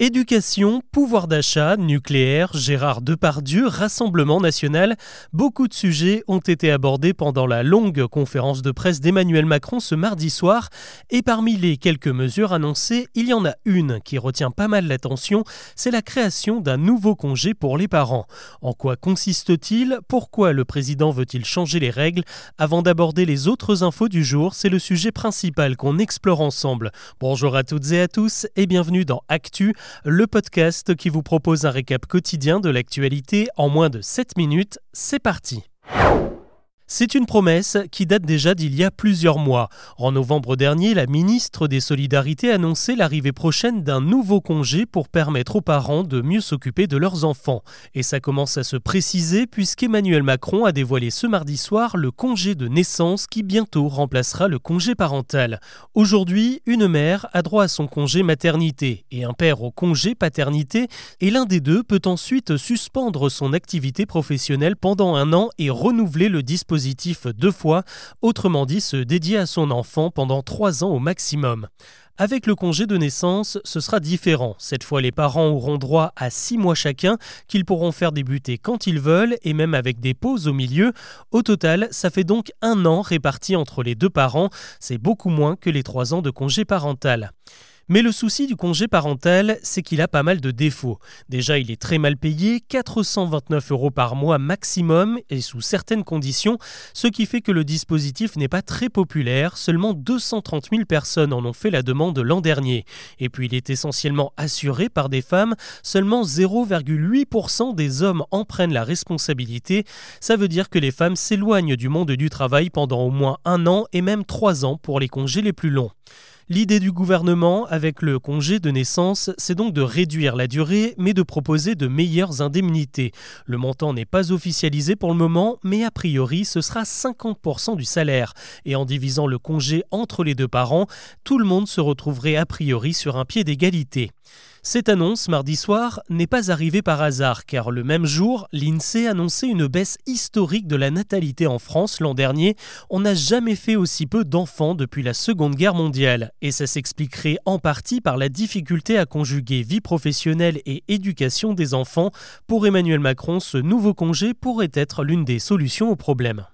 Éducation, pouvoir d'achat, nucléaire, Gérard Depardieu, Rassemblement national, beaucoup de sujets ont été abordés pendant la longue conférence de presse d'Emmanuel Macron ce mardi soir, et parmi les quelques mesures annoncées, il y en a une qui retient pas mal l'attention, c'est la création d'un nouveau congé pour les parents. En quoi consiste-t-il? Pourquoi le président veut-il changer les règles? Avant d'aborder les autres infos du jour, c'est le sujet principal qu'on explore ensemble. Bonjour à toutes et à tous et bienvenue dans Actu le podcast qui vous propose un récap quotidien de l'actualité en moins de 7 minutes. C'est parti c'est une promesse qui date déjà d'il y a plusieurs mois. En novembre dernier, la ministre des Solidarités annonçait l'arrivée prochaine d'un nouveau congé pour permettre aux parents de mieux s'occuper de leurs enfants. Et ça commence à se préciser puisqu'Emmanuel Macron a dévoilé ce mardi soir le congé de naissance qui bientôt remplacera le congé parental. Aujourd'hui, une mère a droit à son congé maternité et un père au congé paternité et l'un des deux peut ensuite suspendre son activité professionnelle pendant un an et renouveler le dispositif deux fois, autrement dit se dédier à son enfant pendant trois ans au maximum. Avec le congé de naissance, ce sera différent. Cette fois, les parents auront droit à six mois chacun, qu'ils pourront faire débuter quand ils veulent, et même avec des pauses au milieu. Au total, ça fait donc un an réparti entre les deux parents. C'est beaucoup moins que les trois ans de congé parental. Mais le souci du congé parental, c'est qu'il a pas mal de défauts. Déjà, il est très mal payé, 429 euros par mois maximum et sous certaines conditions, ce qui fait que le dispositif n'est pas très populaire. Seulement 230 000 personnes en ont fait la demande l'an dernier. Et puis, il est essentiellement assuré par des femmes. Seulement 0,8% des hommes en prennent la responsabilité. Ça veut dire que les femmes s'éloignent du monde du travail pendant au moins un an et même trois ans pour les congés les plus longs. L'idée du gouvernement avec le congé de naissance, c'est donc de réduire la durée, mais de proposer de meilleures indemnités. Le montant n'est pas officialisé pour le moment, mais a priori ce sera 50% du salaire. Et en divisant le congé entre les deux parents, tout le monde se retrouverait a priori sur un pied d'égalité. Cette annonce, mardi soir, n'est pas arrivée par hasard, car le même jour, l'INSEE annonçait une baisse historique de la natalité en France l'an dernier. On n'a jamais fait aussi peu d'enfants depuis la Seconde Guerre mondiale, et ça s'expliquerait en partie par la difficulté à conjuguer vie professionnelle et éducation des enfants. Pour Emmanuel Macron, ce nouveau congé pourrait être l'une des solutions au problème.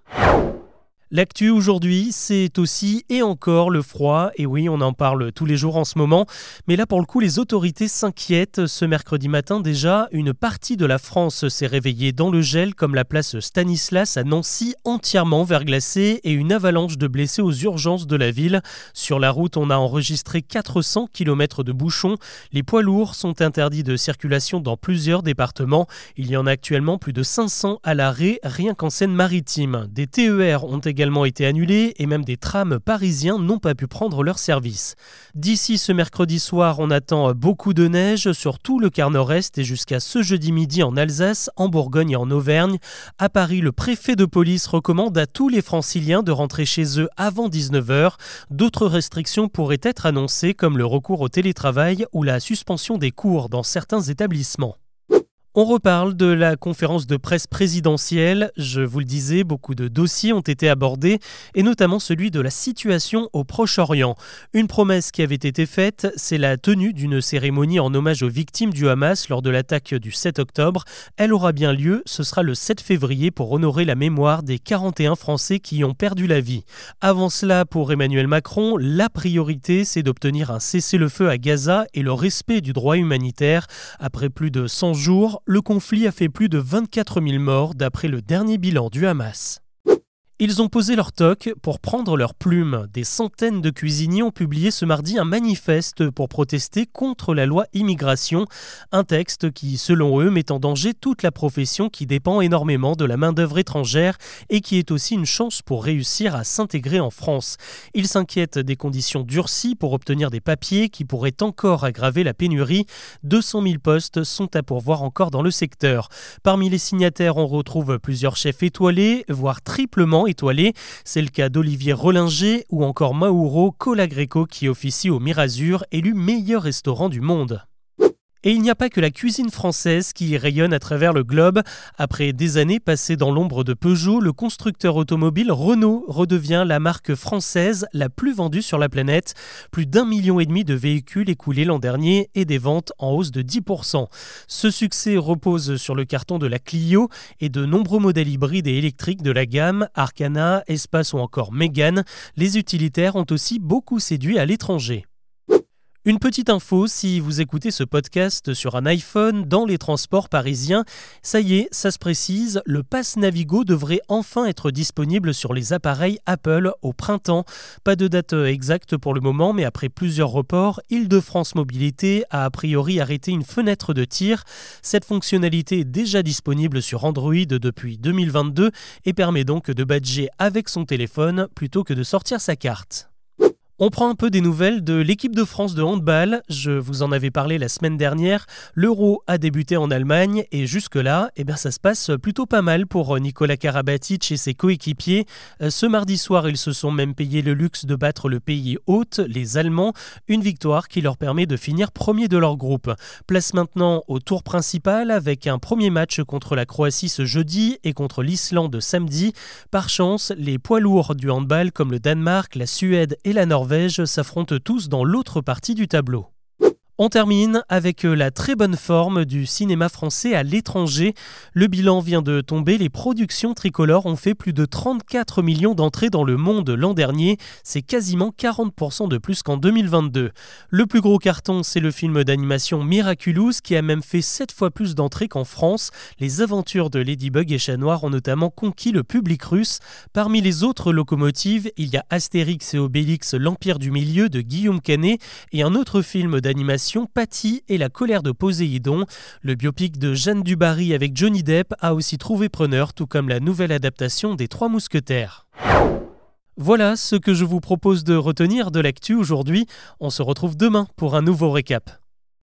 L'actu aujourd'hui, c'est aussi et encore le froid. Et oui, on en parle tous les jours en ce moment. Mais là, pour le coup, les autorités s'inquiètent. Ce mercredi matin, déjà, une partie de la France s'est réveillée dans le gel, comme la place Stanislas à Nancy, entièrement verglacée et une avalanche de blessés aux urgences de la ville. Sur la route, on a enregistré 400 km de bouchons. Les poids lourds sont interdits de circulation dans plusieurs départements. Il y en a actuellement plus de 500 à l'arrêt, rien qu'en Seine-Maritime. Des TER ont été annulés et même des trams parisiens n'ont pas pu prendre leur service. D'ici ce mercredi soir, on attend beaucoup de neige sur tout le quart nord-est et jusqu'à ce jeudi midi en Alsace, en Bourgogne et en Auvergne. À Paris, le préfet de police recommande à tous les franciliens de rentrer chez eux avant 19h. D'autres restrictions pourraient être annoncées comme le recours au télétravail ou la suspension des cours dans certains établissements. On reparle de la conférence de presse présidentielle. Je vous le disais, beaucoup de dossiers ont été abordés, et notamment celui de la situation au Proche-Orient. Une promesse qui avait été faite, c'est la tenue d'une cérémonie en hommage aux victimes du Hamas lors de l'attaque du 7 octobre. Elle aura bien lieu, ce sera le 7 février pour honorer la mémoire des 41 Français qui y ont perdu la vie. Avant cela, pour Emmanuel Macron, la priorité, c'est d'obtenir un cessez-le-feu à Gaza et le respect du droit humanitaire. Après plus de 100 jours, le conflit a fait plus de 24 000 morts d'après le dernier bilan du Hamas. Ils ont posé leur toque pour prendre leur plume. Des centaines de cuisiniers ont publié ce mardi un manifeste pour protester contre la loi immigration, un texte qui, selon eux, met en danger toute la profession qui dépend énormément de la main-d'œuvre étrangère et qui est aussi une chance pour réussir à s'intégrer en France. Ils s'inquiètent des conditions durcies pour obtenir des papiers qui pourraient encore aggraver la pénurie. 200 000 postes sont à pourvoir encore dans le secteur. Parmi les signataires, on retrouve plusieurs chefs étoilés, voire triplement C'est le cas d'Olivier Rollinger ou encore Mauro Colagreco qui officie au Mirazur, élu meilleur restaurant du monde. Et il n'y a pas que la cuisine française qui rayonne à travers le globe. Après des années passées dans l'ombre de Peugeot, le constructeur automobile Renault redevient la marque française la plus vendue sur la planète. Plus d'un million et demi de véhicules écoulés l'an dernier et des ventes en hausse de 10%. Ce succès repose sur le carton de la Clio et de nombreux modèles hybrides et électriques de la gamme Arcana, Espace ou encore Mégane. Les utilitaires ont aussi beaucoup séduit à l'étranger. Une petite info, si vous écoutez ce podcast sur un iPhone dans les transports parisiens, ça y est, ça se précise, le Pass Navigo devrait enfin être disponible sur les appareils Apple au printemps. Pas de date exacte pour le moment, mais après plusieurs reports, Île-de-France Mobilité a a priori arrêté une fenêtre de tir. Cette fonctionnalité est déjà disponible sur Android depuis 2022 et permet donc de badger avec son téléphone plutôt que de sortir sa carte. On prend un peu des nouvelles de l'équipe de France de handball. Je vous en avais parlé la semaine dernière. L'Euro a débuté en Allemagne et jusque-là, eh bien, ça se passe plutôt pas mal pour Nicolas Karabatic et ses coéquipiers. Euh, ce mardi soir, ils se sont même payé le luxe de battre le pays hôte, les Allemands, une victoire qui leur permet de finir premier de leur groupe. Place maintenant au tour principal avec un premier match contre la Croatie ce jeudi et contre l'Islande samedi. Par chance, les poids lourds du handball comme le Danemark, la Suède et la Norvège s'affrontent tous dans l'autre partie du tableau. On termine avec euh, la très bonne forme du cinéma français à l'étranger. Le bilan vient de tomber, les productions tricolores ont fait plus de 34 millions d'entrées dans le monde l'an dernier, c'est quasiment 40% de plus qu'en 2022. Le plus gros carton, c'est le film d'animation Miraculous qui a même fait 7 fois plus d'entrées qu'en France. Les aventures de Ladybug et Chat Noir ont notamment conquis le public russe. Parmi les autres locomotives, il y a Astérix et Obélix, l'Empire du Milieu de Guillaume Canet et un autre film d'animation Patty et la colère de Poséidon. Le biopic de Jeanne Dubarry avec Johnny Depp a aussi trouvé preneur, tout comme la nouvelle adaptation des Trois Mousquetaires. Voilà ce que je vous propose de retenir de l'actu aujourd'hui. On se retrouve demain pour un nouveau récap.